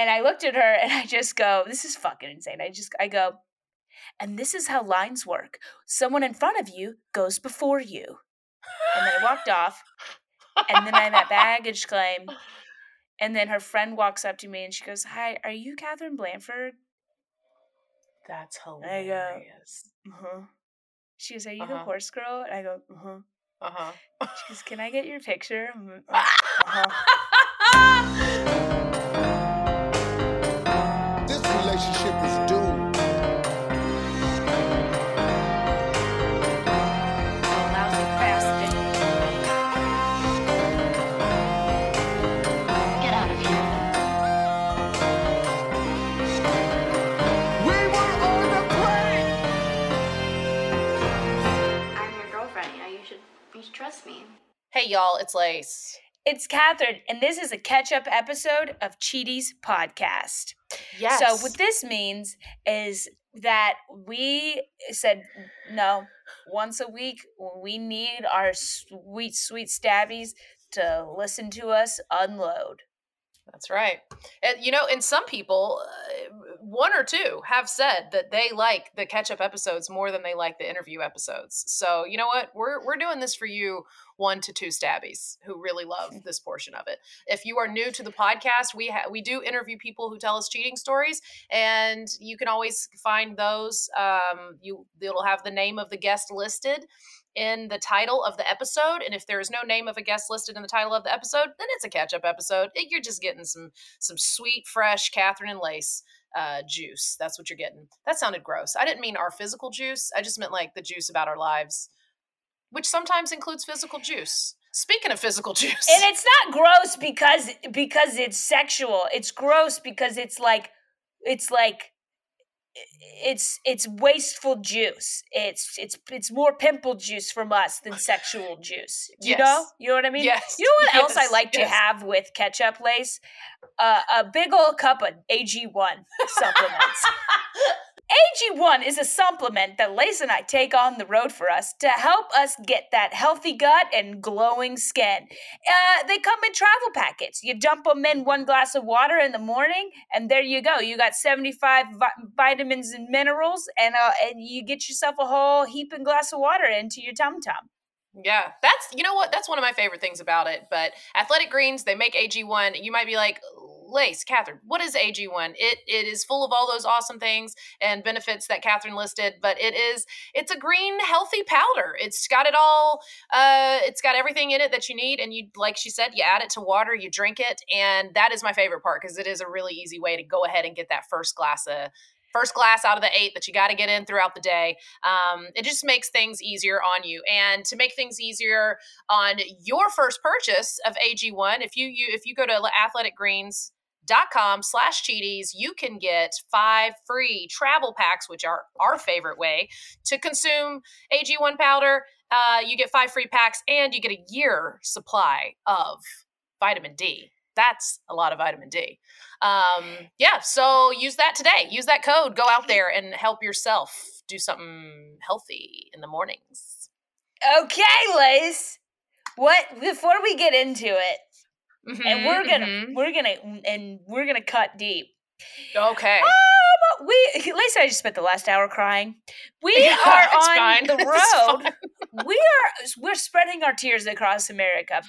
And I looked at her and I just go, this is fucking insane. I just, I go, and this is how lines work. Someone in front of you goes before you. And then I walked off. And then I'm at baggage claim. And then her friend walks up to me and she goes, Hi, are you Katherine Blanford? That's I go, hilarious. Uh-huh. She goes, Are you the Uh-huh. horse girl? And I go, Uh-huh. Uh huh. She goes, Can I get your picture? Uh-huh. relationship is doomed. Lousy bastard. Get out of here. We were on a plane. I'm your girlfriend. You know, you should you should trust me. Hey, y'all, it's Lace. It's Katherine, and this is a catch up episode of Cheaties Podcast. Yes. So, what this means is that we said no once a week. We need our sweet, sweet stabbies to listen to us unload. That's right. And you know, and some people, uh, one or two, have said that they like the catch-up episodes more than they like the interview episodes. So you know what? We're we're doing this for you, one to two stabbies who really love this portion of it. If you are new to the podcast, we ha- we do interview people who tell us cheating stories, and you can always find those. Um, you it'll have the name of the guest listed in the title of the episode and if there is no name of a guest listed in the title of the episode then it's a catch-up episode. You're just getting some some sweet fresh katherine and lace uh, juice. That's what you're getting. That sounded gross. I didn't mean our physical juice. I just meant like the juice about our lives which sometimes includes physical juice. Speaking of physical juice. And it's not gross because because it's sexual. It's gross because it's like it's like it's it's wasteful juice. It's it's it's more pimple juice from us than sexual juice. You know? You know what I mean? yes You know what else I yes, like to have with ketchup lace? Uh, a big old cup of AG1 supplements. AG1 is a supplement that Lace and I take on the road for us to help us get that healthy gut and glowing skin. Uh, they come in travel packets. You dump them in one glass of water in the morning, and there you go. You got 75 vi- vitamins and minerals, and, uh, and you get yourself a whole heaping glass of water into your tum tum. Yeah, that's you know what? That's one of my favorite things about it. But Athletic Greens, they make AG1. You might be like, Lace, Katherine, what is AG1? It it is full of all those awesome things and benefits that Katherine listed, but it is it's a green healthy powder. It's got it all. Uh, it's got everything in it that you need, and you like she said, you add it to water, you drink it, and that is my favorite part because it is a really easy way to go ahead and get that first glass of first glass out of the eight that you got to get in throughout the day. Um, it just makes things easier on you. And to make things easier on your first purchase of AG1, if you, you if you go to athleticgreens.com slash cheaties, you can get five free travel packs, which are our favorite way to consume AG1 powder. Uh, you get five free packs and you get a year supply of vitamin D. That's a lot of vitamin D. Um, yeah, so use that today. Use that code. Go out there and help yourself do something healthy in the mornings. Okay, Lace. What before we get into it, and we're gonna Mhm, we're gonna and we're gonna cut deep. okay. Um, we Lisa, I just spent the last hour crying. We Yeah, are on fine. the road. we are we're spreading our tears across America,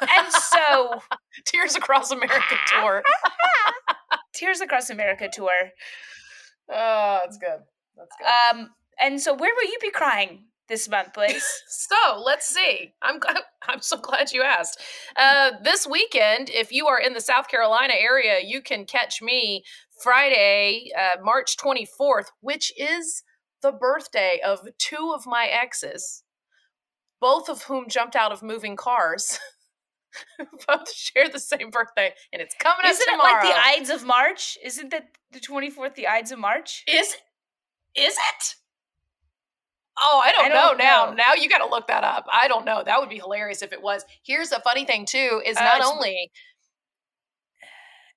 and so Tears Across America tour. Tears Across America tour. Oh, that's good. That's good. Um, and so where will you be crying this month, Liz? So let's see. I'm glad, I'm so glad you asked. Uh, this weekend, if you are in the South Carolina area, you can catch me Friday, uh, March 24th, which is the birthday of two of my exes, both of whom jumped out of moving cars. both share the same birthday, and it's coming up Isn't it like the Ides of March? Isn't that the twenty fourth the Ides of March? Is is it? Oh, I don't, I don't know now. know. Now you got to look that up. I don't know. That would be hilarious if it was. Here's the funny thing too: is Uh, not it's- only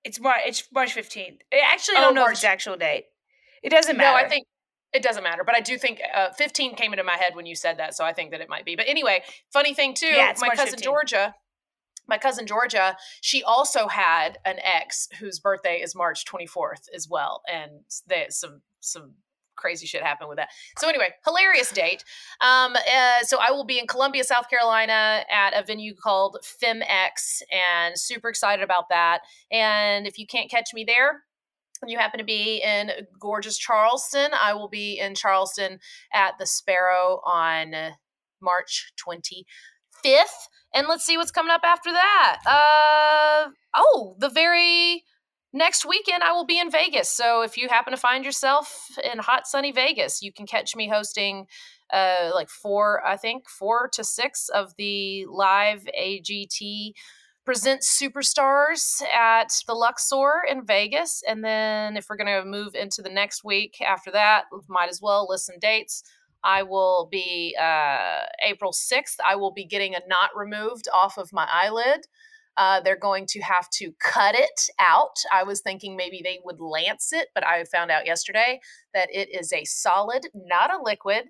It's March. It's March fifteenth. I actually Oh, don't know March- it's actual date. It doesn't matter. no. I think it doesn't matter. But I do think uh, 15 came into my head when you said that, so I think that it might be. But anyway, funny thing too: Yeah, my March cousin 15. Georgia, my cousin Georgia, she also had an ex whose birthday is March 24th as well, and they, some some crazy shit happened with that. So anyway, hilarious date. Um, uh, so I will be in Columbia, South Carolina, at a venue called FemX, and super excited about that. And if you can't catch me there, you happen to be in gorgeous Charleston, I will be in Charleston at the Sparrow on March 25th. And let's see what's coming up after that. Uh, oh, the very next weekend I will be in Vegas. So if you happen to find yourself in hot sunny Vegas, you can catch me hosting uh like four I think 4 to 6 of the live AGT present superstars at the Luxor in Vegas and then if we're going to move into the next week after that, might as well list some dates. I will be uh April 6th I will be getting a knot removed off of my eyelid. Uh, they're going to have to cut it out. I was thinking maybe they would lance it, but I found out yesterday that it is a solid, not a liquid,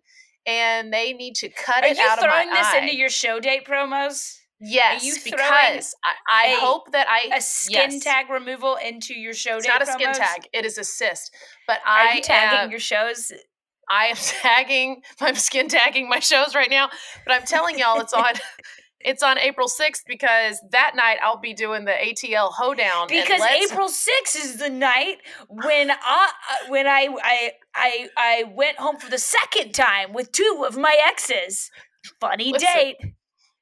and they need to cut Are it out of my Are you throwing this eye. into your show date promos? yes, because I, I a- hope that I A skin yes. tag removal into your show It's date not a skin tag; it is a cyst. But Are I you tagging am, your shows? I am tagging. I'm skin tagging my shows right now. But I'm telling y'all, it's on. It's on April 6th because that night I'll be doing the ATL hoedown. Because April 6th is the night when I uh, when I I I I went home for the second time with two of my exes. Funny Listen, date.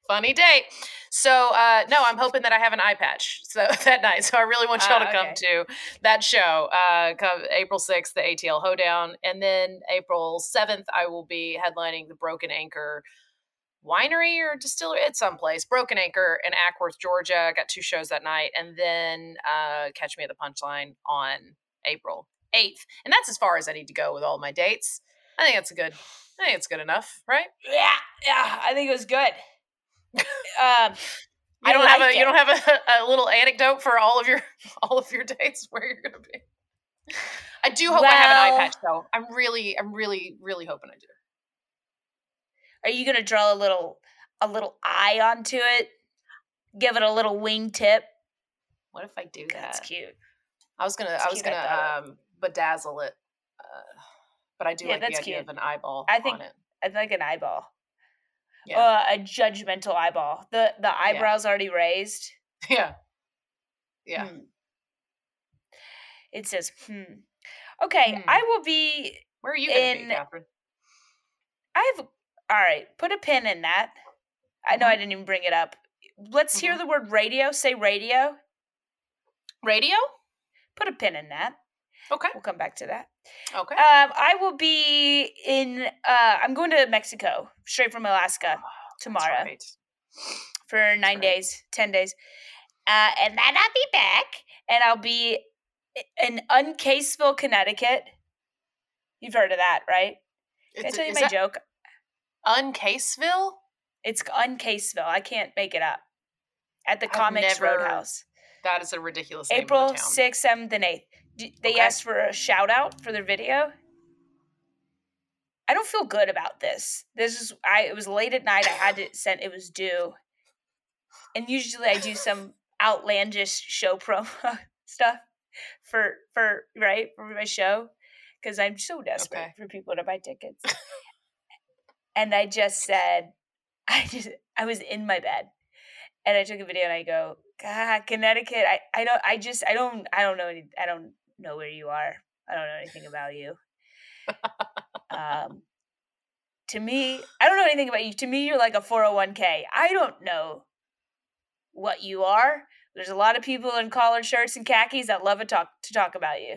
funny date. So uh no, I'm hoping that I have an eye patch so that night. So I really want y'all Ah, to come okay. to that show. Uh come April 6th, the ATL Hoedown. And then April 7th, I will be headlining the Broken Anchor winery or distillery at some place. Broken Anchor in Acworth, Georgia. Got two shows that night. And then uh catch me at the punchline on April 8th. And that's as far as I need to go with all my dates. I think that's a good I think it's good enough, right? Yeah, yeah, I think it was good. um, You I don't have liked a you don't have a, little anecdote for all of your all of your dates where you're gonna be. I do hope I have an eye Well- patch though. I'm really I'm really really hoping I do. Are you gonna draw a little a little eye onto it? Give it a little wing tip. What if I do that? That's cute. I was gonna That's I was cute, gonna um bedazzle it, uh, but I do Yeah, like the idea cute. of an eyeball I think- on it. I'd like an eyeball. Yeah, Uh, a judgmental eyeball. The the eyebrows already raised. yeah, yeah. Hmm. It says, hmm. Okay, Hmm. I will be. Where are you gonna in- be, Katherine? I have. All right, put a pin in that. I know I Mm-hmm. didn't even bring it up. Let's hear the word radio. Say radio. Radio? Put a pin in that. Okay, We'll come back to that. okay. Um, I will be in. Uh, I'm going to Mexico straight from Alaska That's tomorrow right. for nine right. days, ten days, uh, and then I'll be back, and I'll be in Uncasville, Connecticut. You've heard of that, right? Can I tell you my that joke? Uncasville? It's Uncasville. I can't make it up. At the I've Comics never Roadhouse, That is a ridiculous name April of a town. sixth, seventh, and eighth. D- They Okay. asked for a shout out for their video. I don't feel good about this. This is I. It was late at night. I had to send. It was due, and usually I do some outlandish show promo stuff for for right for my show because I'm so desperate Okay. for people to buy tickets. And I just said, I just I was in my bed, and I took a video and I go, God, Connecticut. I I don't. I just I don't. I don't know. Any, I don't know where you are. I don't know anything about you. um, to me, I don't know anything about you. To me, you're like a 401k. I don't know what you are. There's a lot of people in collared shirts and khakis that love to talk to talk about you.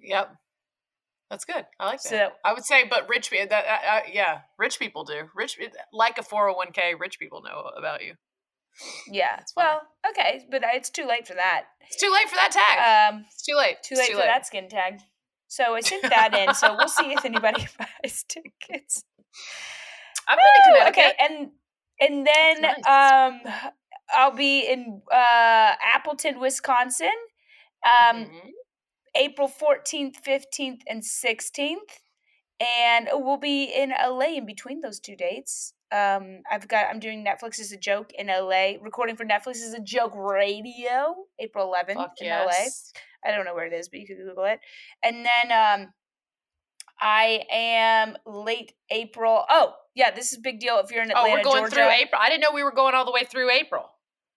Yep. That's good. I like that. So I would say, but rich people, that, uh, uh, yeah, rich people do. Rich, like a 401k, rich people know about you. yeah, well, okay, but it's too late for that. It's too late for that tag. Um, it's too late. too late for that skin tag. So I sent that in. So we'll see if anybody buys tickets. I've going to Connecticut. Okay, and and then That's um, I'll be in uh, Appleton, Wisconsin, um, Mhm. April fourteenth, fifteenth, and sixteenth, and we'll be in LA in between those two dates. Um, I've got I'm doing Netflix is a joke in LA, recording for Netflix is a joke radio, April 11th Fuck in yes. LA. I don't know where it is, but you can Google it. And then um, I am late April. Oh, yeah, this is a big deal if you're in Oh, Atlanta, we're going Georgia. through April. I didn't know we were going all the way through April.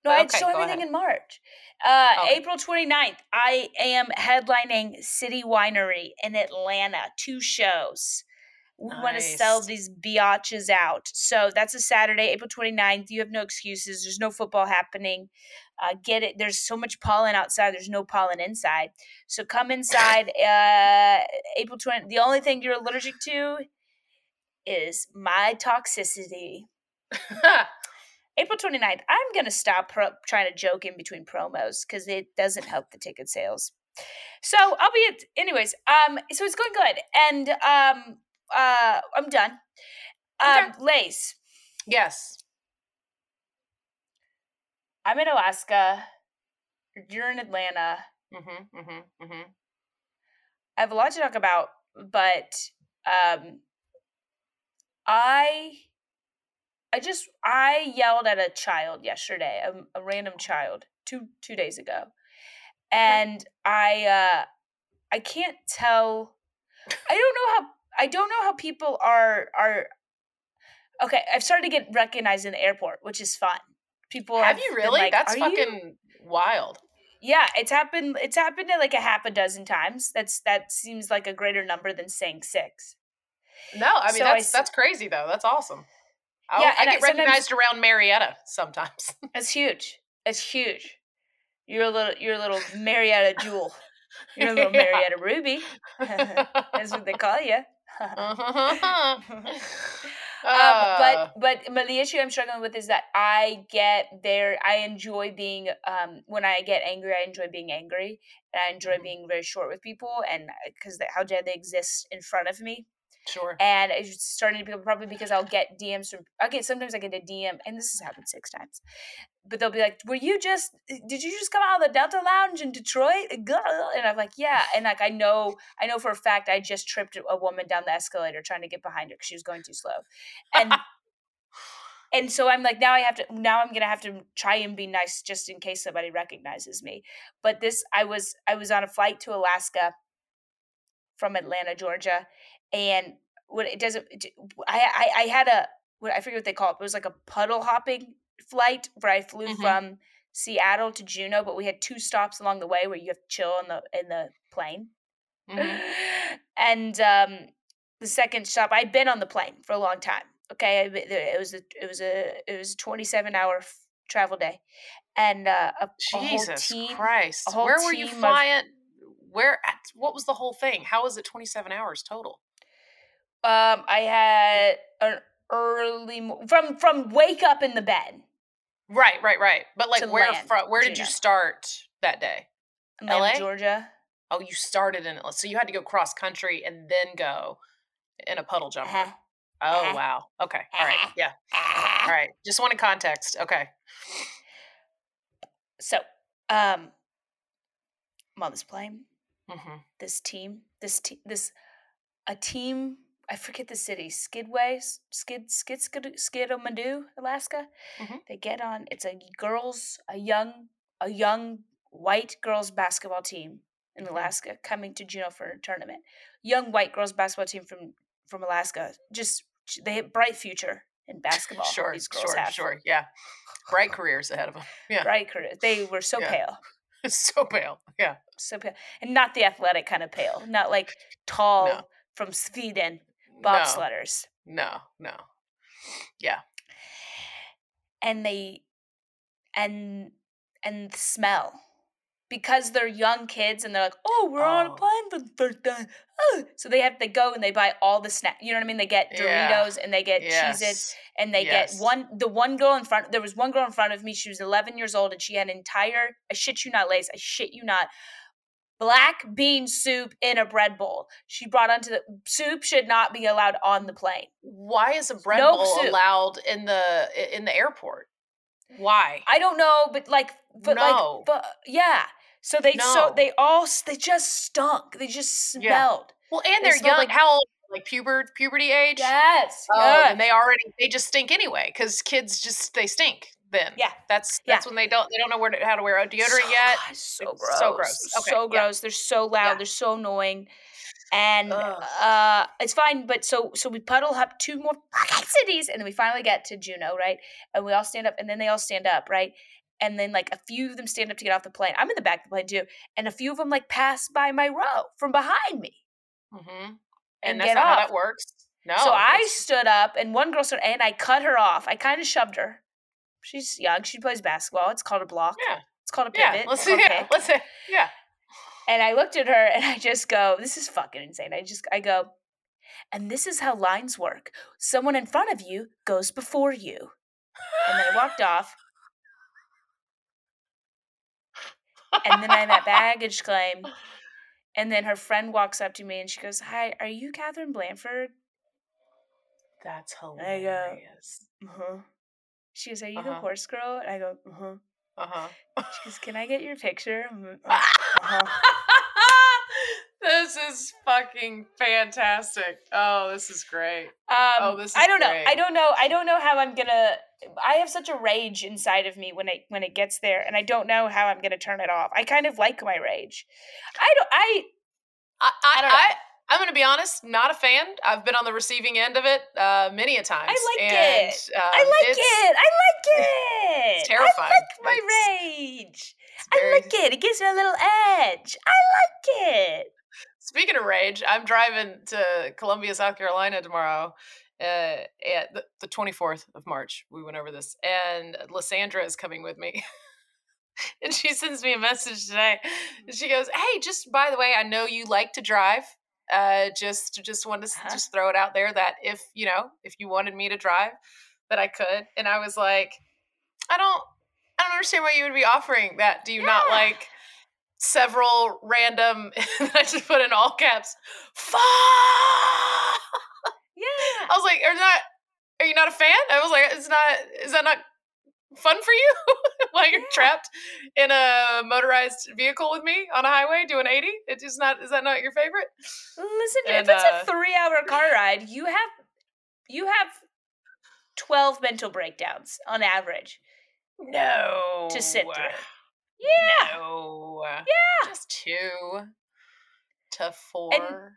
No, I Okay, show everything ahead. in March. Uh, Okay. April 29th, I am headlining City Winery in Atlanta, two shows. We want to sell these biatches out. So that's a Saturday, April 29th. You have no excuses. There's no football happening. Uh, get it. There's so much pollen outside. There's no pollen inside. So come inside. Uh, April 20th. The only thing you're allergic to is my toxicity. April 29th, I'm going to stop pro- trying to joke in between promos because it doesn't help the ticket sales. So I'll be at, anyways, um, so it's going good. And um, uh, I'm done. Um, Lace, yes. I'm in Alaska. You're in Atlanta. Mm-hmm, mm-hmm, mm-hmm. I have a lot to talk about, but um, I I just I yelled at a child yesterday, a, a random child, two two days ago, and I uh, I can't tell. I don't know how I don't know how people are are. Okay, I've started to get recognized in the airport, which is fun. People Have you really? like, That's "Are you-" fucking wild. Yeah, it's happened. It's happened like a half a dozen times. That's that seems like a greater number than saying six. No, I mean So that's s- that's crazy though. That's awesome. I, Yeah, I and I get recognized around Marietta sometimes. It's huge. It's huge. You're a little. You're a little Marietta Jewel. You're a little Yeah. Marietta Ruby. That's what they call you. Uh-huh. um, Uh, but but but the issue I'm struggling with is that I get there. I enjoy being um when I get angry. I enjoy being angry, and I enjoy Mhm. being very short with people, and because how dare they exist in front of me. Sure. and it's starting to become probably because I'll get DMs from okay sometimes I get a DM and this has happened six times, but they'll be like, "Were you just? Eh, did you just come out of the Delta Lounge in Detroit?" And I'm like, "Yeah," and like I know I know for a fact I just tripped a woman down the escalator trying to get behind her because she was going too slow, and and so I'm like now I have to now I'm gonna have to try and be nice just in case somebody recognizes me. But this I was I was on a flight to Alaska from Atlanta, Georgia, and what it doesn't I I, I had a what I forget what they call it. It was like a puddle hopping flight where I flew Mhm. from Seattle to Juneau, but we had two stops along the way where you have to chill in the in the plane. Mhm. and um, the second stop, I'd been on the plane for a long time. Okay, I, been there- it was a it was a it was a twenty seven hour f- travel day, and uh, a, a whole team. Christ. Where were you team of- flying? Where? at- What was the whole thing? How was it 27 hours total? Um, I had an early mo- from from wake up in the bed. Right, right, right. But like, where land, from? Where did you start that day? Atlanta, LA? Georgia. Oh, you started in so you had to go cross country and then go in a puddle jumper. Uh-huh. Oh uh-huh. wow. Okay. All right. Uh-huh. Yeah. All right. Just wanted context. Okay. So, um, I'm on this plane. hmm This team, this team, this a team. I forget the city. Skidway, Skid, Skid, Skid, Skidamadoo, Alaska. Mhm. They get on. It's a girls, a young, a young white girls basketball team in Mhm. Alaska coming to Juneau for a tournament. Young white girls basketball team from from Alaska. Just they have bright future in basketball. Sure. these girls Sure. have. Sure. Yeah. Bright careers ahead of them. Yeah. Bright career. They were so Yeah. pale. so pale. Yeah. so pale, and not the athletic kind of pale, not like tall No. from Sweden. Bobsledders. No. No. Yeah. And they, and and the smell, because they're young kids and they're like, oh, we're on a Oh. plane for the first time. Oh. So they have they go and they buy all the snack. You know what I mean? They get Yeah. Doritos and they get Cheez-Its and they Yes. get one the one girl in front there was one girl in front of me she was 11 years old and she had an entire i shit you not lace i shit you not black bean soup in a bread bowl she brought onto the soup should not be allowed on the plane Why is a bread No bowl soup. allowed in the in the airport? Why? i don't know but like but No. like but yeah so they so they all they just stunk they just Yeah. smelled Well, and They they're young. like- How old like puberty puberty age. Yes. Oh, yes. and they already they just stink anyway because kids just they stink. Then Yeah. that's Yeah. that's when they don't they don't know where to, how to wear a deodorant so, yet. So gross. so gross. Okay, So yeah. gross. They're so loud. Yeah. They're so annoying. And uh it's fine, but so so we puddle up two more fucking cities and then we finally get to Juneau, right? And we all stand up and then they all stand up, right? And then like a few of them stand up to get off the plane. I'm in the back of the plane too. And a few of them like pass by my row from behind me. hmm And And, that's get not how off. that works. No. so I stood up and one girl stood and I cut her off. I kind of shoved her. She's young. She plays basketball. It's called a block. yeah It's called a pivot. yeah let's a yeah let's say yeah. And I looked at her and I just go, this is fucking insane. I just, I go, and this is how lines work. Someone in front of you goes before you. And I walked off. And then I'm at baggage claim. And then her friend walks up to me and she goes, Hi, are you Katherine Blanford? That's There you go. hilarious. Uh-huh. She goes, Are you the Uh-huh. horse girl? And I go, Uh-huh. Uh huh. She goes, Can I get your picture? Uh, uh-huh. this is fucking fantastic. Oh, this is great. Um, Oh, this I don't know. I don't know. I don't know how I'm gonna. I have such a rage inside of me when it when it gets there, and I don't know how I'm gonna turn it off. I kind of like my rage. I don't. I I, I, I don't know. I, I'm going to be honest, not a fan. I've been on the receiving end of it uh, many a times. I like and, it. Um, I like it. I like it. it's terrifying, I like my rage. it's I very- like it. It gives me a little edge. I like it. Speaking of rage, I'm driving to Columbia, South Carolina tomorrow. Uh, at the, the 24th of March, we went over this, and Lysandra is coming with me. and she sends me a message today. And she goes, "Hey, just by the way, I know you like to drive. Uh, just just wanted to Uh-huh. just throw it out there that if you know if you wanted me to drive, that I could." And I was like, "I don't, I don't understand why you would be offering that. Do you not like?" several random I just put in all caps fuck Yeah. I was like are not are you not a fan I was like it's not is that not fun for you while you're Yeah. trapped in a motorized vehicle with me on a highway doing 80 it is not is that not your favorite Listen, And, if it's uh, a three-hour car ride, you have you have twelve mental breakdowns on average no to sit through. Yeah. no Yeah. just two to four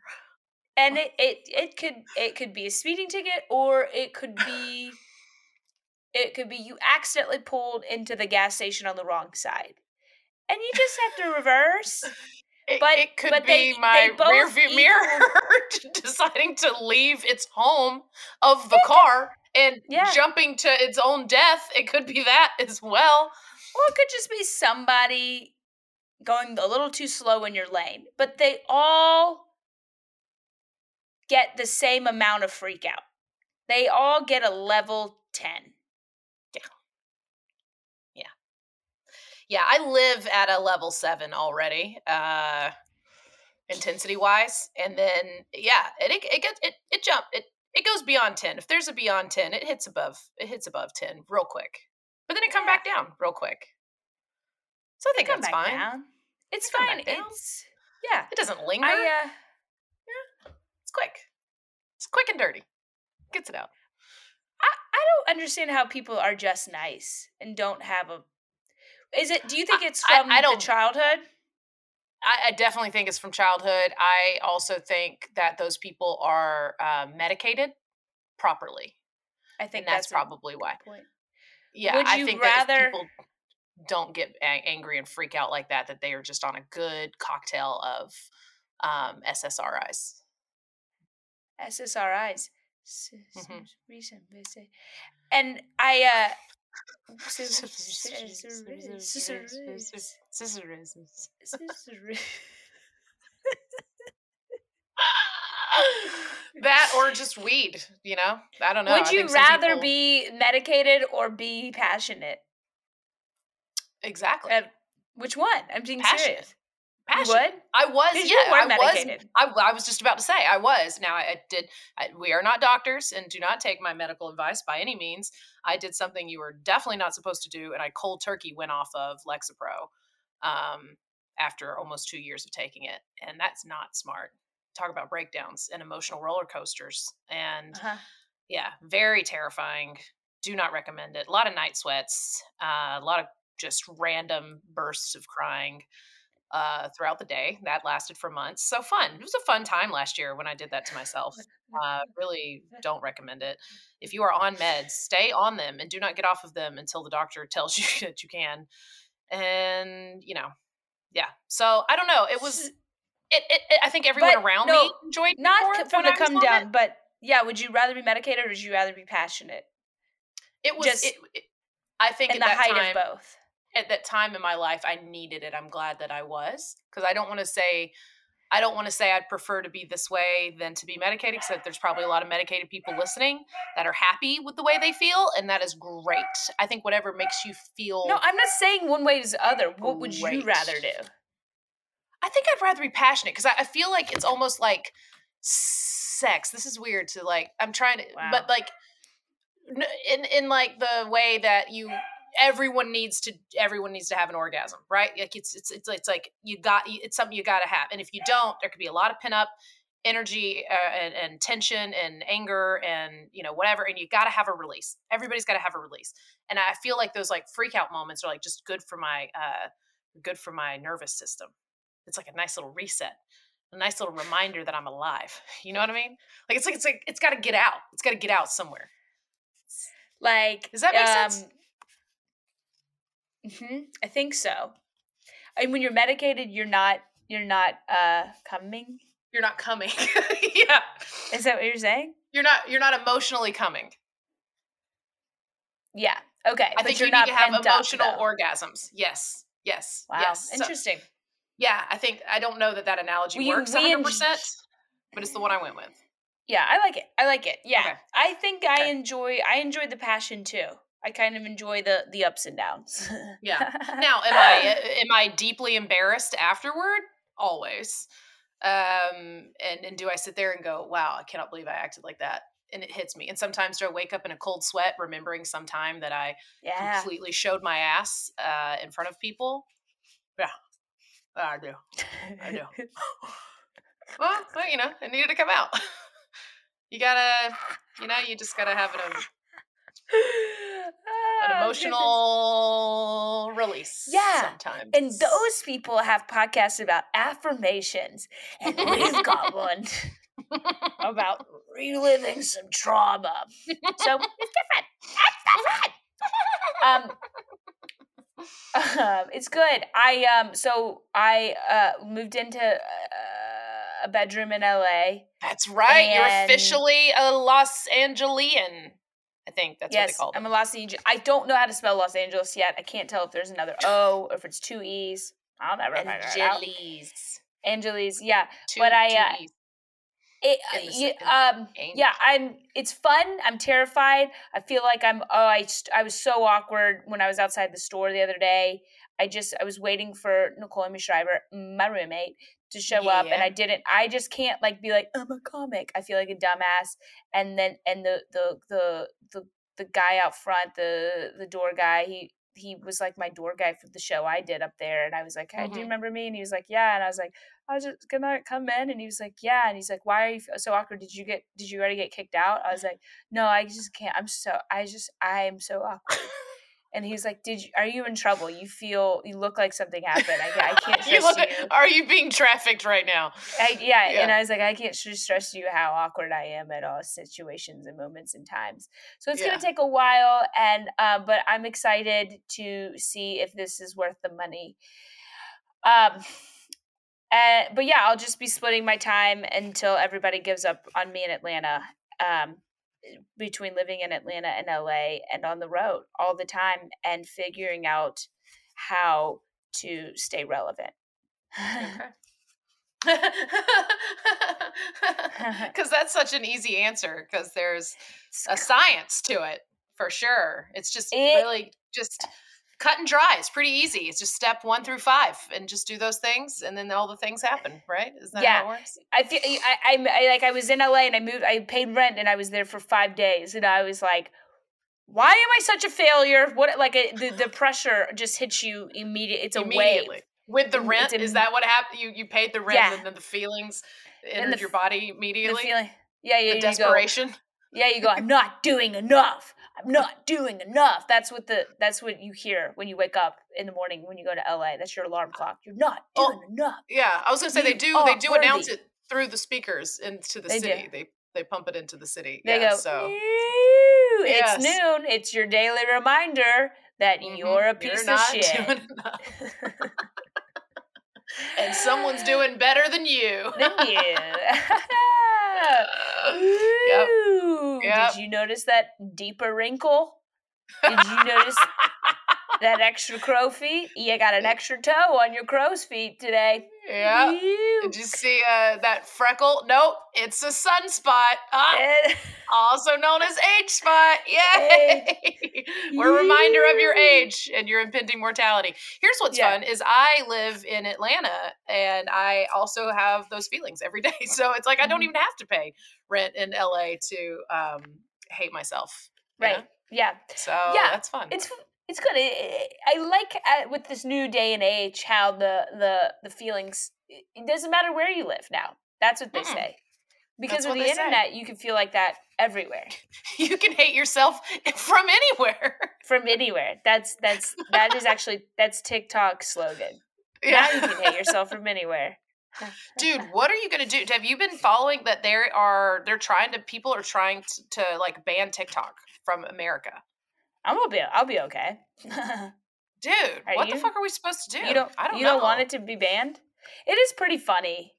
and it, it it could it could be a speeding ticket or it could be it could be you accidentally pulled into the gas station on the wrong side and you just have to reverse It, But- it could but be they- my they rear view mirror deciding to leave its home of the car and Yeah. jumping to its own death. It could be that as well. or it could just be somebody going a little too slow in your lane but they all get the same amount of freak out they all get a level 10 Yeah, I live at a level seven already, uh, intensity wise, and then yeah, it it, it gets it it jump it it goes beyond ten. If there's a beyond ten, it hits above it hits above ten real quick, but then it come back down real quick. So I think that's fine. down it's fine it's yeah It doesn't linger. i uh It's quick. It's quick and dirty. Gets it out. I, I don't understand how people are just nice and don't have a. Is it? Do you think it's from I the don't- childhood? I, I definitely think it's from childhood. I also think that those people are uh, medicated properly, I think that's, a probably why. point. Yeah, Would I you think that rather- if people don't get angry and freak out like that, that they are just on a good cocktail of um, SSRIs. SSRIs. S- s- Mhm. recent visit. And I uh. That or just weed, you know? I don't know. Would you rather people- be medicated or be passionate? exactly Uh, which one? I'm being Passionate. serious. You would? I was, yeah, I was. I, I was just about to say I was. Now I, I did. I, we are not doctors, and do not take my medical advice by any means. I did something you were definitely not supposed to do, and I cold turkey went off of Lexapro um, after almost two years of taking it, and that's not smart. talk about breakdowns and emotional roller coasters. And Uh-huh. yeah, very terrifying. Do not recommend it. A lot of night sweats, uh, a lot of just random bursts of crying uh, throughout the day. That lasted for months. So fun. It was a fun time last year when I did that to myself. Uh, really don't recommend it. If you are on meds, stay on them and do not get off of them until the doctor tells you that you can. And, you know, yeah. So I don't know. It was, it, it, it I think everyone But around no, me enjoyed it Not more c- when from the come down, it. but yeah, would you rather be medicated or would you rather be passionate? It was, just it, I think In at the that height time, of both. At that time in my life i needed it i'm glad that i was because i don't want to say i don't want to say i'd prefer to be this way than to be medicated because there's probably a lot of medicated people listening that are happy with the way they feel and that is great i think whatever makes you feel No, I'm not saying one way is the other. What would you rather do? I think i'd rather be passionate because I, I feel like it's almost like sex this is weird to like i'm trying to Wow. but like in in like the way that you everyone needs to everyone needs to have an orgasm right? Like it's it's it's, it's like you got it's something you got to have and if you don't there could be a lot of pin up energy uh, and, and tension and anger and you know whatever and you got to have a release. Everybody's got to have a release and i feel like those like freak out moments are like just good for my uh good for my nervous system. It's like a nice little reset a nice little reminder that i'm alive you know what i mean? Like it's like it's like it's got to get out it's got to get out somewhere. Like, Does that make sense? Hmm I think so. And when you're medicated, you're not you're not uh coming. you're not coming yeah Is that what you're saying? you're not you're not emotionally coming Yeah. Okay. i but think you need to have pent up, emotional orgasms yes yes Wow. yes So- Interesting. yeah i think i don't know that that analogy We- works 100% but it's the one i went with Yeah, I like it. I like it. Yeah. Okay. I think I enjoy I enjoy the passion too. I kind of enjoy the the ups and downs. Yeah. now am i am i deeply embarrassed afterward always um and and do i sit there and go wow i cannot believe i acted like that and it hits me and sometimes do i wake up in a cold sweat remembering some time that i yeah. completely showed my ass uh in front of people yeah i do I do. well, well you know it needed to come out you gotta you know you just gotta have an, an goodness. emotional release Yeah, sometimes And those people have podcasts about affirmations, and we've got one about reliving some trauma. So it's different. It's different. Um, um, it's good. I um, so I uh moved into uh, a bedroom in LA. That's right. You're officially a Los Angelian. I think that's yes, what they call it. I'm them. a Los Angeles. I don't know how to spell Los Angeles yet. I can't tell if there's another O or if it's two E's. I'll never figure it out. Angeles. Angeles, yeah. Two, But I, two uh, E's. It, In the uh, ye- second um, Angels. yeah, I'm. It's fun. I'm terrified. I feel like I'm. Oh, I st- I was so awkward when I was outside the store the other day. I just I was waiting for Nicole Amy Schreiber, my roommate, to show up, and I didn't. I just can't like be like I'm a comic. I feel like a dumbass. And then and the the the the the guy out front, the the door guy, he he was like my door guy for the show I did up there, and I was like, hey, "Do you Mhm. remember me?" And he was like, "Yeah," and I was like. I was just gonna come in, and he was like, "Yeah," and he's like, "Why are you so awkward? Did you get? Did you already get kicked out?" I was like, "No, I just can't. I'm so. I just. I am so awkward." And he's like, "Did you? Are you in trouble? You feel? You look like something happened. I, I can't You stress look- you. Are you being trafficked right now? I, yeah, and I was like, I can't stress you how awkward I am at all situations and moments and times. So it's Yeah. gonna take a while, and uh, but I'm excited to see if this is worth the money. Um, uh, but yeah, I'll just be splitting my time until everybody gives up on me in Atlanta. Um, between living in Atlanta and LA and on the road all the time and figuring out how to stay relevant. Because that's such an easy answer. Because there's a science to it for sure. It's just It- really just cut and dry. It's pretty easy. It's just step one through five, and just do those things, and then all the things happen. Right? Is that Yeah. how it works? I feel I, I, I like I was in LA and I moved. I paid rent and I was there for five days and I was like, "Why am I such a failure?" What like a, the the pressure just hits you immediate. It's a wave. With the rent, in- is that what happened? You you paid the rent Yeah. and then the feelings entered the your body The immediately. feeling, yeah, yeah, the you go, desperation. Yeah, you go. I'm not doing enough. I'm not doing enough. That's what the that's what you hear when you wake up in the morning when you go to LA. That's your alarm clock. You're not Oh, doing enough. Yeah, I was gonna say they do. They do announce it through the speakers into the They do. city. They they pump it into the city. They yeah, go. so "Ew, Yes. It's noon. It's your daily reminder that mhm, you're a piece not of shit. and someone's doing better than you. Than you. Yep. Yep. Did you notice that deeper wrinkle? Did you notice that extra crow feet? You got an extra toe on your crow's feet today. yeah. Ew. Did you see uh, that freckle? Nope, it's a sunspot. Ah, also known as age spot. Yay! We're a reminder of your age and your impending mortality. Here's what's Yeah. fun is I live in Atlanta and I also have those feelings every day. So it's like I don't Mhm. even have to pay rent in LA to um, hate myself. you know? Right. Yeah. So Yeah, that's fun. It's it's good. I, I like uh, with this new day and age how the the the feelings. It it doesn't matter where you live now. That's what they Mm-mm. say. Because That's with the they say. internet, you can feel like that everywhere, you can hate yourself from anywhere. from anywhere. That's that's that is actually that's TikTok slogan. Now you can hate yourself from anywhere. dude what are you gonna do have you been following that there are they're trying to people are trying to, to like ban tiktok from america I'm gonna be. I'll be okay. dude Are what the fuck are we supposed to do you don't. i don't you know don't want it to be banned. It is pretty funny.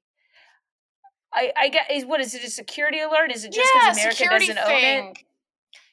I I get. Is what is it? A security alert? Is it just because America doesn't own it?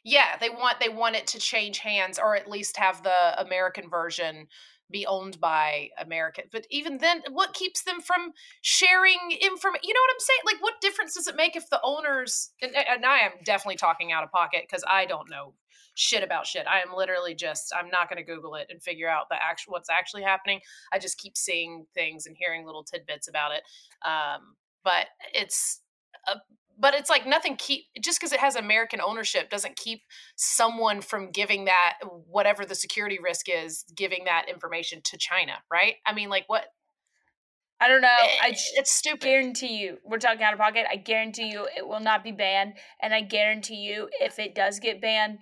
yeah they want they want it to change hands or at least have the american version be owned by american but even then what keeps them from sharing information you know what i'm saying like what difference does it make if the owners and, and i am definitely talking out of pocket because i don't know shit about shit i am literally just i'm not going to google it and figure out the actual what's actually happening i just keep seeing things and hearing little tidbits about it um, but it's a, but it's like nothing keep just because it has american ownership doesn't keep someone from giving that whatever the security risk is giving that information to china right i mean like what I don't know. Eh, I it's stupid guarantee you, we're talking out of pocket. I guarantee you, it will not be banned, and I guarantee you, if it does get banned,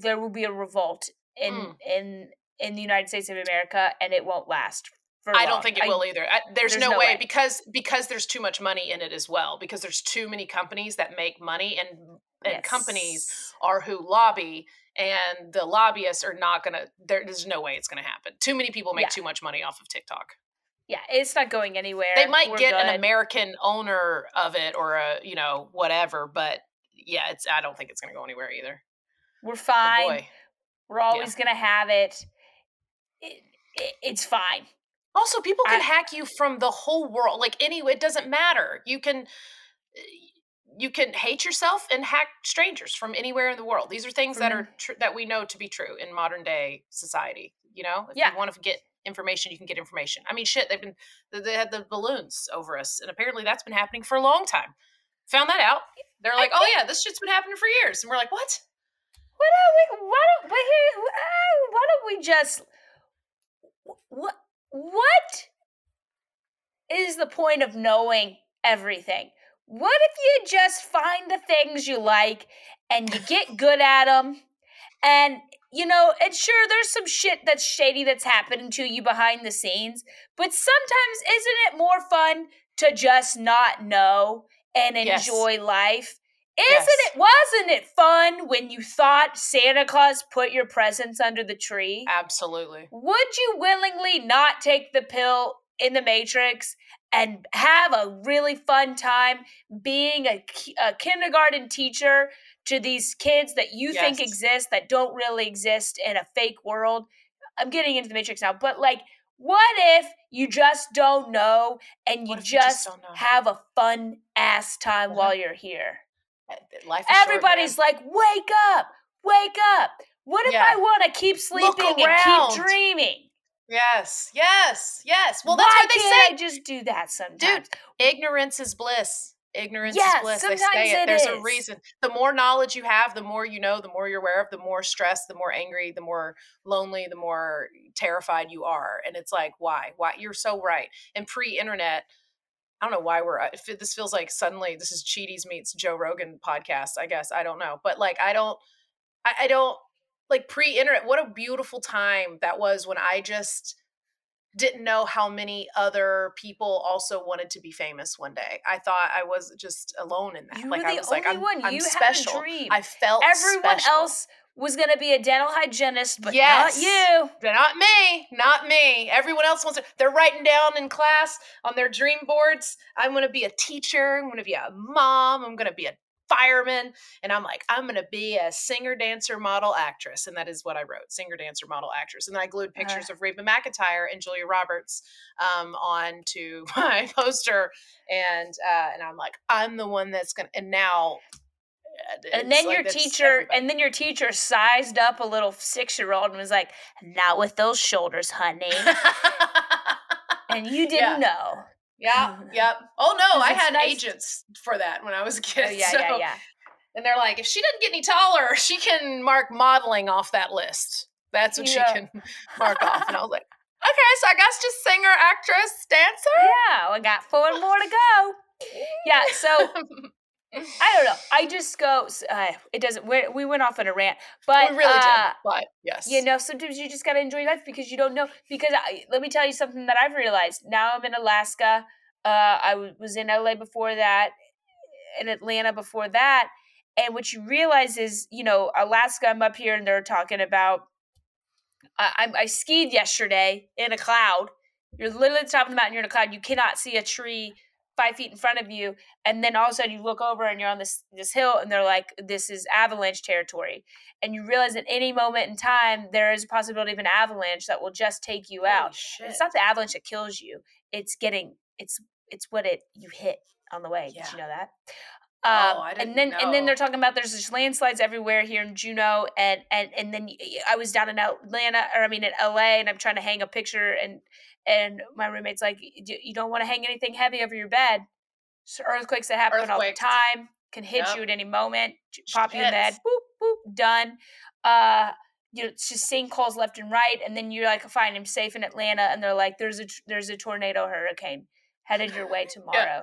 there will be a revolt in Mm. in in the United States of America, and it won't last. For I long. don't think it will either. I, there's, there's no, no way, way. because because there's too much money in it as well. Because there's too many companies that make money, and and companies are who lobby, and the lobbyists are not gonna. There, there's no way it's gonna happen. Too many people make Yeah. too much money off of TikTok. Yeah, it's not going anywhere. They might We're get an. American owner of it or a you know whatever, but yeah, it's. I don't think it's gonna go anywhere either. We're fine. boy. We're always gonna have it. It, it. It's fine. Also, people can I- hack you from the whole world. Like anyway, it doesn't matter. You can eh, you can hate yourself and hack strangers from anywhere in the world. These are things that are tr- that we know to be true in modern day society. You know, if Yeah. you want to get information, you can get information. I mean, shit, they've been they- they had the balloons over us, and apparently that's been happening for a long time. Found that out. They're like, oh yeah, this shit's been happening for years, and we're like, what? Why don't we? Why don't? But here, why don't we just? What? What is the point of knowing everything? What if you just find the things you like and you get good at them, and you know, and sure, there's some shit that's shady that's happening to you behind the scenes, but sometimes isn't it more fun to just not know and Yes. enjoy life? Yes. Isn't it? Wasn't it fun when you thought Santa Claus put your presents under the tree? Absolutely. Would you willingly not take the pill in the Matrix and have a really fun time being a, a kindergarten teacher to these kids that you think exist that don't really exist in a fake world? I'm getting into the Matrix now, but like, what if you just don't know and you What if you just just, have a fun ass time Uh-huh. while you're here? Eh, Life is short. Everybody's like, wake up, wake up. What if Yeah. I want to keep sleeping and keep dreaming? Yes, yes, yes. Well, that's why they can't say I just do that sometimes? ignorance is bliss. Ignorance Yeah, is bliss. They sometimes say it. it There's a reason. The more knowledge you have, the more you know, the more you're aware of, the more stressed, the more angry, the more lonely, the more terrified you are. And it's like, why? Why? You're so right. And pre-internet, I don't know why we're. uh, this feels like suddenly this is Cheaties meets Joe Rogan podcast. I guess I don't know, but like I don't, I, I don't like pre-internet. What a beautiful time that was when I just didn't know how many other people also wanted to be famous one day. I thought I was just alone in that. You like I was like, I'm, one. I'm You had a special. dream. I felt Everyone special. else was going to be a dental hygienist, but Yes. not you. They're not me, not me. Everyone else wants to. They're writing down in class on their dream boards. I'm going to be a teacher. I'm going to be a mom. I'm going to be a fireman. And I'm like, I'm going to be a singer, dancer, model, actress. And that is what I wrote singer, dancer, model, actress. And then I glued pictures of Reba McEntire and Julia Roberts um, onto my poster. And uh, and I'm like, I'm the one that's going to. And now. And then like your teacher, everybody. and then your teacher sized up a little six-year-old and was like, "Not with those shoulders, honey." and you didn't Yeah. know. Yeah, yep. Oh no I had nice- agents for that when I was a oh, kid. Oh, yeah, so, yeah, yeah. And they're like, if she doesn't get any taller, she can mark modeling off that list. That's what Yeah. she can mark off. And I was like, okay, so I guess just singer, actress, dancer. Yeah, we got four more to go. Yeah, so I don't know. I just go. Uh, it doesn't. we we went off on a rant, but we really uh, did. But yes, You know, sometimes you just gotta enjoy life because you don't know. Because I, let me tell you something that I've realized. Now I'm in Alaska. Uh, I w- was in LA before that, in Atlanta before that, and what you realize is, you know, Alaska. I'm up here, and they're talking about. I, I, I skied yesterday in a cloud. You're literally at the top of the mountain. You're in a cloud. You cannot see a tree five feet in front of you, and then all of a sudden you look over and you're on this this hill, and they're like, "This is avalanche territory." and you realize at any moment in time there is a possibility of an avalanche that will just take you Holy out. It's not the avalanche that kills you; it's getting it's it's what it you hit on the way. Did you know that? Oh, Um, and then and then they're talking about there's just landslides everywhere here in Juneau, and and and then I was down in Atlanta, or I mean in LA, and I'm trying to hang a picture, and and my roommate's like, "You don't want to hang anything heavy over your bed." So earthquakes that happen Earthquakes. all the time can hit Yep. you at any moment, pop you in the head, boop boop, done. Uh, you know, it's just sinkholes left and right, and then you're like, fine, I'm safe in Atlanta, and they're like, there's a there's a tornado hurricane headed your way tomorrow. yeah,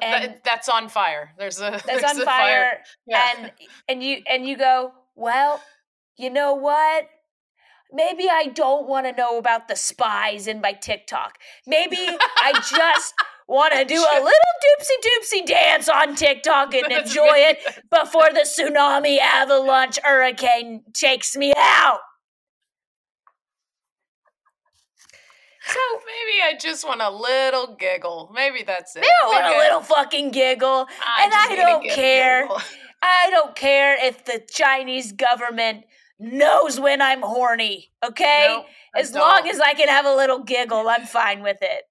and- that, that's on fire. There's a That's there's on a fire, Yeah. and and you and you go, well, you know what? Maybe I don't want to know about the spies in my TikTok. Maybe I just want to do a little doopsie doopsie dance on TikTok and enjoy it before the tsunami, avalanche, hurricane takes me out. So Maybe I just want a little giggle. Maybe that's it. maybe I want a Maybe little fucking giggle. and I don't care. I don't care if the Chinese government knows when I'm horny, okay? Nope, as long don't. as I can have a little giggle, I'm fine with it.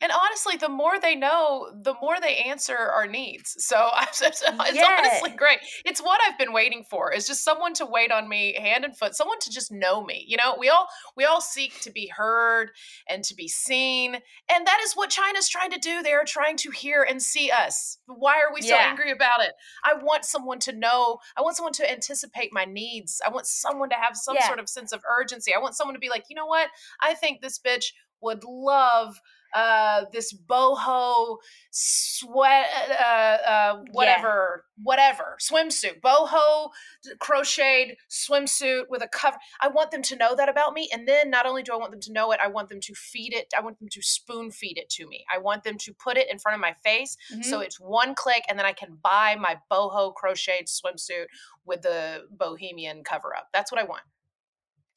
And honestly, the more they know, the more they answer our needs. So it's, it's Yeah. honestly great. It's what I've been waiting for. Is just someone to wait on me hand and foot. Someone to just know me. You know, we all we all seek to be heard and to be seen, and that is what China's trying to do. They are trying to hear and see us. Why are we so Yeah. angry about it? I want someone to know. I want someone to anticipate my needs. I want someone to have some Yeah. sort of sense of urgency. I want someone to be like, you know what? I think this bitch would love uh this boho sweat uh uh whatever whatever swimsuit boho crocheted swimsuit with a cover i want them to know that about me and then not only do i want them to know it i want them to feed it i want them to spoon feed it to me. I want them to put it in front of my face so Mhm. it's one click and then i can buy my boho crocheted swimsuit with the bohemian cover up that's what i want.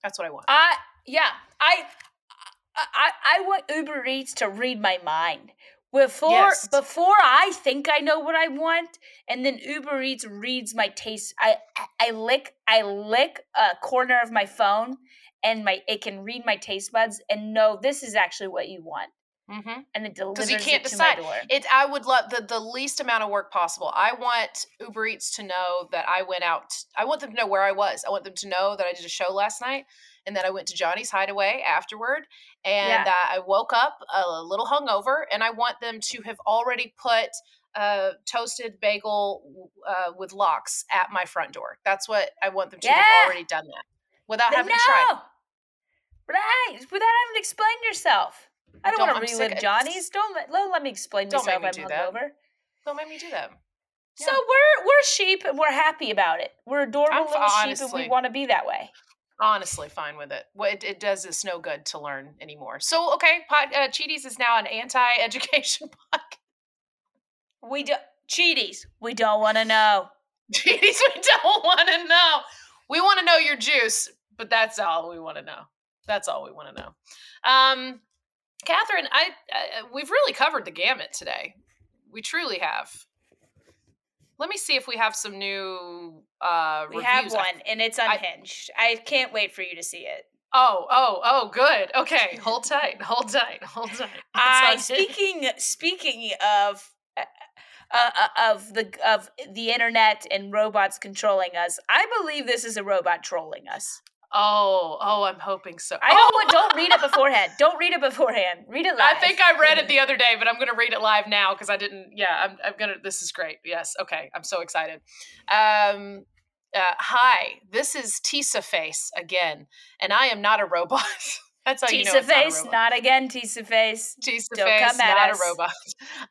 That's what i want. I yeah, I I I want Uber Eats to read my mind. Before Yes. before I think I know what I want, and then Uber Eats reads my taste. I I- lick I lick a corner of my phone, and my it can read my taste buds and know this is actually what you want, mm-hmm. and it delivers you can't it decide. it i would love the, the least amount of work possible i want uber eats to know that i went out i want them to know where i was i want them to know that i did a show last night and then i went to johnny's hideaway afterward and Yeah. that i woke up a little hungover and i want them to have already put uh, toasted bagel uh, with lox at my front door. That's what I want them to Yeah. have already done that without They having to try. Right. Without having to explain yourself. I don't, Don't- want to relive it's- Johnny's. Don't let, don't let me explain Don't make myself. me I'm do that. Don't make me do that. So we're we're sheep and we're happy about it. We're adorable I'm little sheep and we want to be that way. Honestly, fine with it. What it, it does us no good to learn anymore. So okay, pod, uh, Cheaties is now an anti-education podcast. We do cheaties. We don't want to know. Cheaties, we don't want to know. We want to know your juice, but that's all we want to know. That's all we want to know. Um, Katherine, I, I we've really covered the gamut today. We truly have. Let me see if we have some new uh We have reviews. I- one and it's unhinged. I, can't wait for you to see it. Oh, oh, oh, good. Okay, hold tight, hold tight, hold tight. I It's speaking speaking of uh, uh, uh, of the of the internet and robots controlling us. I believe this is a robot trolling us. Oh, oh, I'm hoping so. I know oh, what. Don't read it beforehand. Don't read it beforehand. Read it live. I think I read it the other day, but I'm going to read it live now because I didn't. Yeah, I'm, I'm going to. This is great. Yes. Okay. I'm so excited. Um, uh, hi, this is Tisa Face again, and I am not a robot. That's how you know Tisa not a face, robot. not again. Tisa face. Tisa don't Face, come at not us. a robot.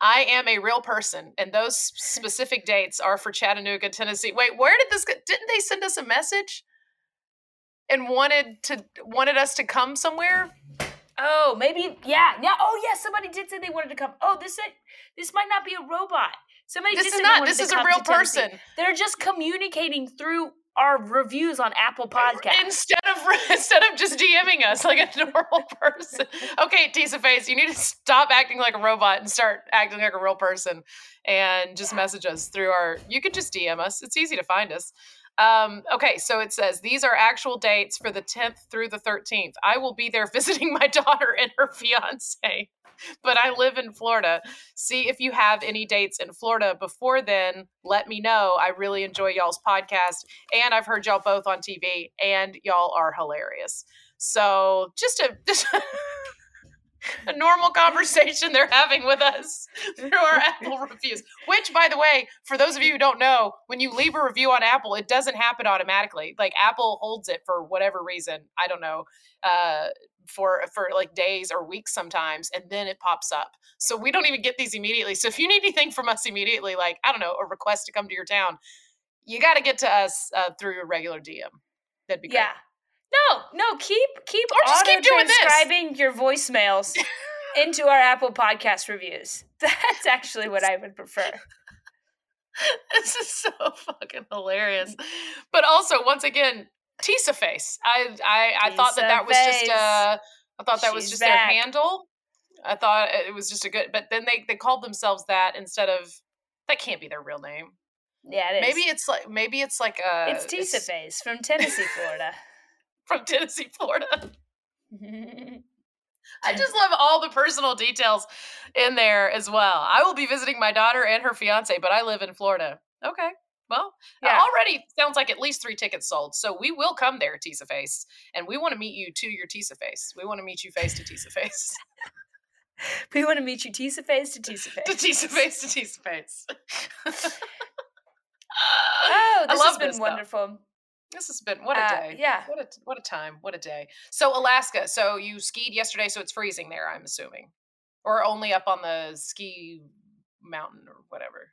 I am a real person, and those specific dates are for Chattanooga, Tennessee. Wait, where did this? go? Didn't they send us a message and wanted to wanted us to come somewhere? Oh, maybe yeah, yeah. Oh, yeah. Somebody did say they wanted to come. Oh, this is, this might not be a robot. Somebody This did is say not. This is a real person. They're just communicating through our reviews on Apple Podcasts. Instead of instead of just DMing us like a normal person. Okay, Tisa Face, you need to stop acting like a robot and start acting like a real person and just message us through our you can just DM us. It's easy to find us. Um, okay, so it says these are actual dates for the 10th through the 13th. I will be there visiting my daughter and her fiance, but I live in Florida. See if you have any dates in Florida before then. Let me know. I really enjoy y'all's podcast and I've heard y'all both on TV, and y'all are hilarious. So just a just a normal conversation they're having with us through our Apple reviews. Which, by the way, for those of you who don't know, when you leave a review on Apple, it doesn't happen automatically. Like Apple holds it for whatever reason. I don't know. Uh, for for like days or weeks sometimes and then it pops up so we don't even get these immediately so if you need anything from us immediately like i don't know a request to come to your town you got to get to us uh, through a regular DM. That'd be great. Yeah. No, no, keep keep Or just keep doing this. transcribing your voicemails into our Apple Podcast reviews. That's actually what I would prefer. this is so fucking hilarious. But also, once again, Tisa face. I I, I thought that that was just uh I thought that was just back. their handle. I thought it was just a good, but then they they called themselves that instead of that can't be their real name. Yeah, it is. Maybe it's like maybe it's like uh it's Tisa Face from Tennessee, Florida. From Tennessee, Florida. I just love all the personal details in there as well. I will be visiting my daughter and her fiance, but I live in Florida. Okay. Well, Yeah. already sounds like at least three tickets sold. So we will come there, Tisa Face, and we want to meet you to your Tisa Face. We want to meet you face to Tisa Face. we want to meet you, Tisa Face to Tisa Face. to Tisa Face to Tisa Face. Oh, I this love has been this, though. This has been what a Uh, day. yeah. What a what a time. What a day. So Alaska. So you skied yesterday, so it's freezing there, I'm assuming. Or only up on the ski mountain or whatever.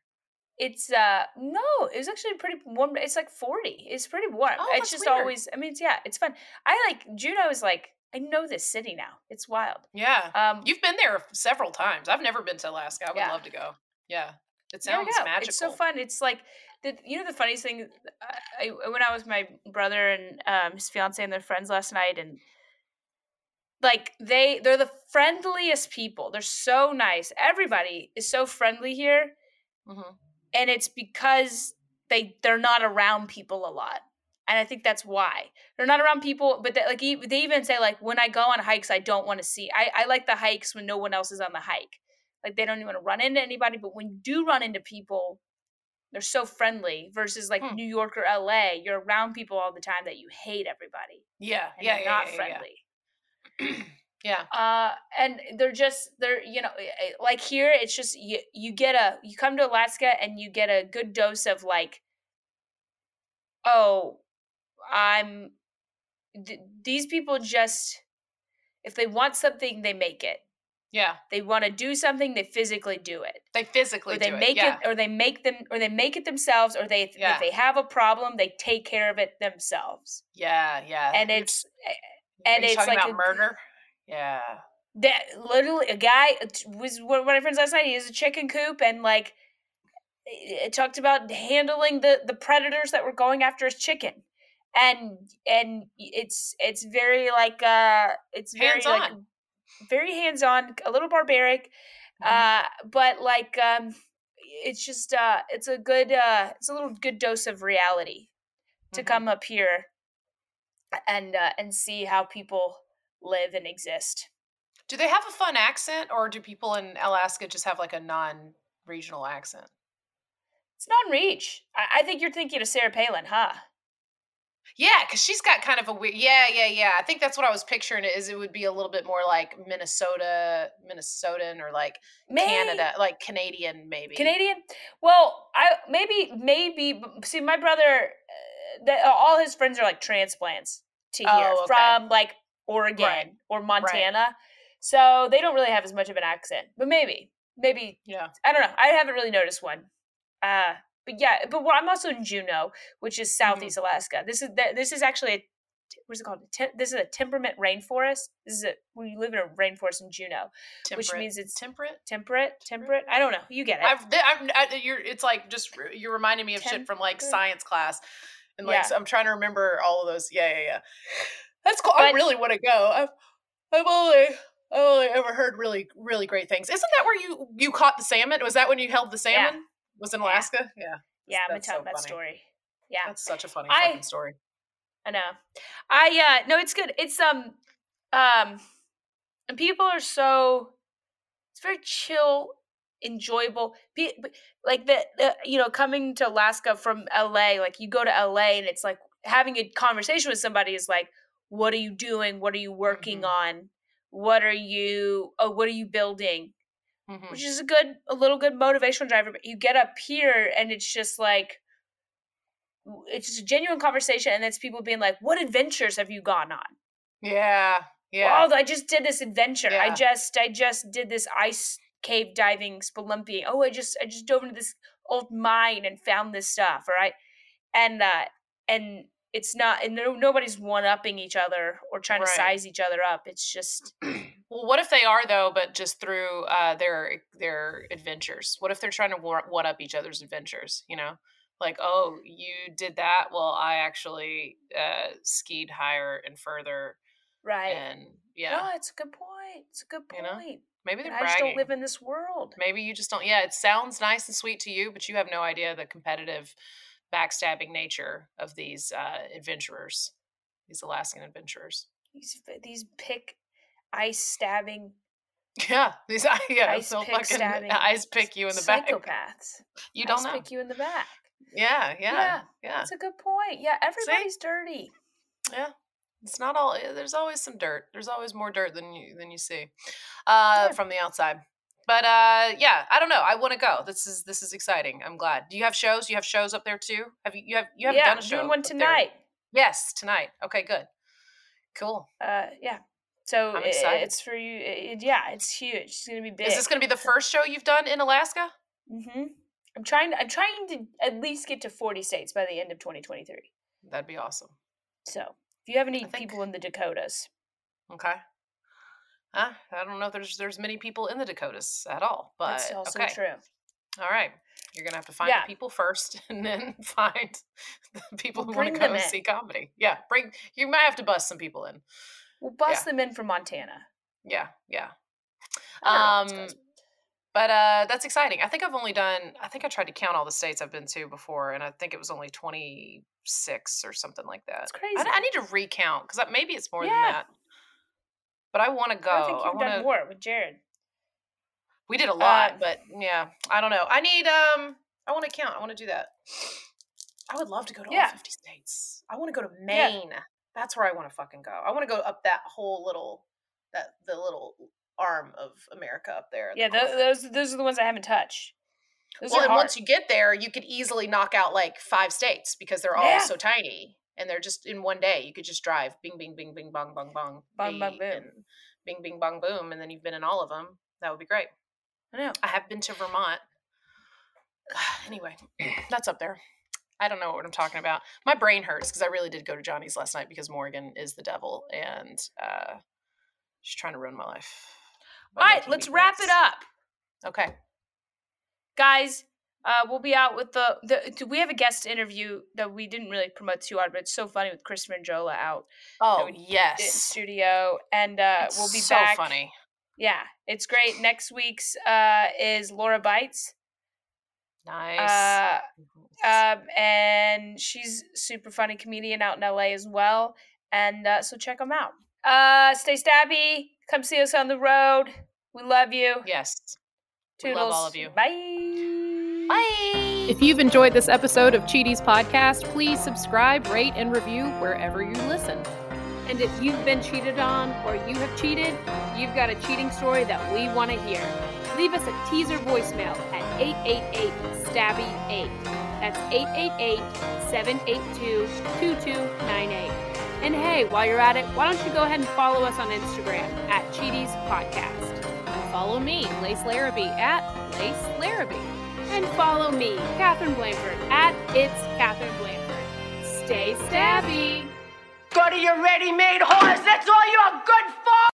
It's uh no, it was actually pretty warm. It's like forty. It's pretty warm. Oh, it's just weird. always. I mean, it's, yeah, it's fun. I like Juneau is like I know this city now. It's wild. Yeah. Um, You've been there several times. I've never been to Alaska. I would Yeah. love to go. Yeah. It sounds magical. It's so fun. It's like the you know the funniest thing. I, I went out with my brother and um, his fiance and their friends last night, and like they they're the friendliest people. They're so nice. Everybody is so friendly here, Mhm. and it's because they they're not around people a lot. And I think that's why they're not around people. But they, like they even say like when I go on hikes, I don't want to see. I I like the hikes when no one else is on the hike. Like they don't even want to run into anybody. But when you do run into people, they're so friendly. Versus like Hmm. New York or LA, you're around people all the time that you hate everybody. Yeah. And Yeah. Yeah. not yeah, friendly. yeah. Yeah. uh and they're just they're you know eh, like here it's just you you get a you come to alaska and you get a good dose of like oh i'm th- these people just if they want something they make it Yeah. they want to do something they physically do it They physically or they do make it. Yeah. it or they make them or they make it themselves or they Yeah. if they have a problem they take care of it themselves yeah. Yeah. and it's Are and you it's talking like about a- murder. Yeah. that literally a guy uh, was one of my friends last night. He has a chicken coop and like it it talked about handling the the predators that were going after his chicken, and and it's it's very like uh it's very like Hands-on. Very hands on, a little barbaric, Mhm. uh, but like um it's just uh it's a good uh it's a little good dose of reality to Mhm. come up here and uh, and see how people live and exist. Do they have a fun accent, or do people in Alaska just have like a non-regional accent? It's non-reach. I, I think you're thinking of Sarah Palin, huh? Yeah, because she's got kind of a weird. Yeah, yeah, yeah. I think that's what I was picturing. Is it would be a little bit more like Minnesota, Minnesotan, or like Canada, like Canadian, maybe. Canadian. Well, I maybe maybe see my brother. Uh, that all his friends are like transplants to here Oh, okay. from like Oregon or Montana, so they don't really have as much of an accent. But maybe, maybe Yeah. I don't know. I haven't really noticed one. Uh, but yeah, but well, I'm also in Juneau, which is Mm-hmm. southeast Alaska. This is this is actually a what's it called? Tem- this is a temperament rainforest. This is a we live in a rainforest in Juneau, which means it's temperate. temperate. Temperate. I don't know. You get it. I've, I've, I, you're, it's like just you're reminding me of shit from like science class, and like Yeah. so I'm trying to remember all of those. Yeah, yeah, yeah. That's cool. I really want to go. I've, I've only, I've only ever heard really, really great things. Isn't that where you you caught the salmon? Was that when you held the Yeah. Was in Alaska? Yeah. yeah, I'm gonna tell so that funny. story. Yeah, That's such a funny I- fucking story. I know. I uh no, it's good. It's um um and people are so it's very chill, enjoyable. Like the, the you know, coming to Alaska from LA, like you go to LA and it's like having a conversation with somebody is like, what are you doing? What are you working Mhm. on? What are you oh what are you building? Mhm. Which is a good a little good motivational driver. But you get up here and it's just like it's just a genuine conversation and it's people being like, What adventures have you gone on? Yeah. Yeah. Oh, I just did this adventure. I just I just did this ice cave diving spelunking. Oh, I just I just dove into this old mine and found this stuff, all right? And uh and it's not and no, nobody's one upping each other or trying Right. to size each other up. It's just Well, what if they are though, but just through uh, their their adventures? What if they're trying to one up each other's adventures? You know, like oh, you did that. Well, I actually uh, skied higher and further, right. and yeah, No, it's a good point. It's a good You know, point. maybe they're I just don't live in this world. maybe you just don't. Yeah, it sounds nice and sweet to you, but you have no idea the competitive, backstabbing nature of these uh, adventurers, these Alaskan adventurers. These these pick ice stabbing Yeah, these yeah, Ice they'll pick stabbing ice pick you in the back. psychopaths. You don't ice know. pick you in the back. Yeah, yeah, Yeah, yeah, That's a good point. Yeah, everybody's dirty. yeah. It's not all. eh, There's always some dirt. There's always more dirt than you than you see uh, Yeah. from the outside. But uh, yeah, I don't know. I want to go. This is this is exciting. I'm glad. Do you have shows? You have shows up there too? Have you? You have you haven't yeah, done a show? doing one up there? tonight. Yes, tonight. Okay, good. Cool. Uh, yeah. So I'm excited. it's for you. it- yeah, it's huge. It's gonna be big. Is this going to be the first show you've done in Alaska? Mm-hmm. I'm trying. I'm trying to at least get to 40 states by the end of 2023. That'd be awesome. So if you have any think- people in the Dakotas, Okay. Huh? I don't know if there's there's many people in the Dakotas at all, but that's also okay. true. All right. You're gonna have to find Yeah. people first, and then find the people who want to come in. see comedy. Yeah, bring. You might have to bust some people in. We'll bust them in from Montana. Yeah, yeah. I Um, if this goes- but uh, that's exciting. I think I've only done. I think I tried to count all the states I've been to before, and I think it was only 26 or something like that. That's crazy. I, I need to recount because maybe it's more than that. But I want to go. I think you've want done more with Jared. We did a lot, Uh, but yeah, I don't know. I need um I want to count. I want to do that. I would love to go to Yeah. all 50 states. I want to go to Yeah. That's where I want to fucking go. I want to go up that whole little that the little arm of America up there. in the Yeah, those those are the ones I haven't touched. Those well, and hard. once you get there, you could easily knock out like five states because they're all Yeah. so tiny and they're just in one day. You could just drive bing, bing, bing, bing, bong, bong, bong, Bong, bong, boom. and bing, bing, bong, boom, and then you've been in all of them. That would be great. I know. I have been to Vermont. anyway, that's up there. I don't know what I'm talking about. My brain hurts because I really did go to Johnny's last night because Morgan is the devil and uh, she's trying to ruin my life. All right, let's me wrap it up, Okay. guys. Uh, we'll be out with the, the. do We have a guest interview that we didn't really promote too hard, but it's so funny with Christopher and Jola out Oh yes, studio, and uh, we'll be so back. So funny. Yeah, it's great. Next week's uh, is Laura Bites. Nice. Uh, um, and she's super funny comedian out in LA as well. And uh, so check them out. Uh, stay stabby. Come see us on the road. We love you. yes. We Toodles. love all of you. Bye. Bye. If you've enjoyed this episode of Cheaties Podcast, please subscribe, rate, and review wherever you listen. And if you've been cheated on or you have cheated, you've got a cheating story that we want to hear. Leave us a teaser voicemail at 888 Stabby 8. That's 888 782 2298. And hey, while you're at it, why don't you go ahead and follow us on Instagram at Cheaties Podcast. And follow me, Lace Larrabee, at Lace Larrabee. And follow me, Katherine Blanford, at It's Katherine Blanford. Stay stabby! Go to your ready-made horse. That's all you're good for.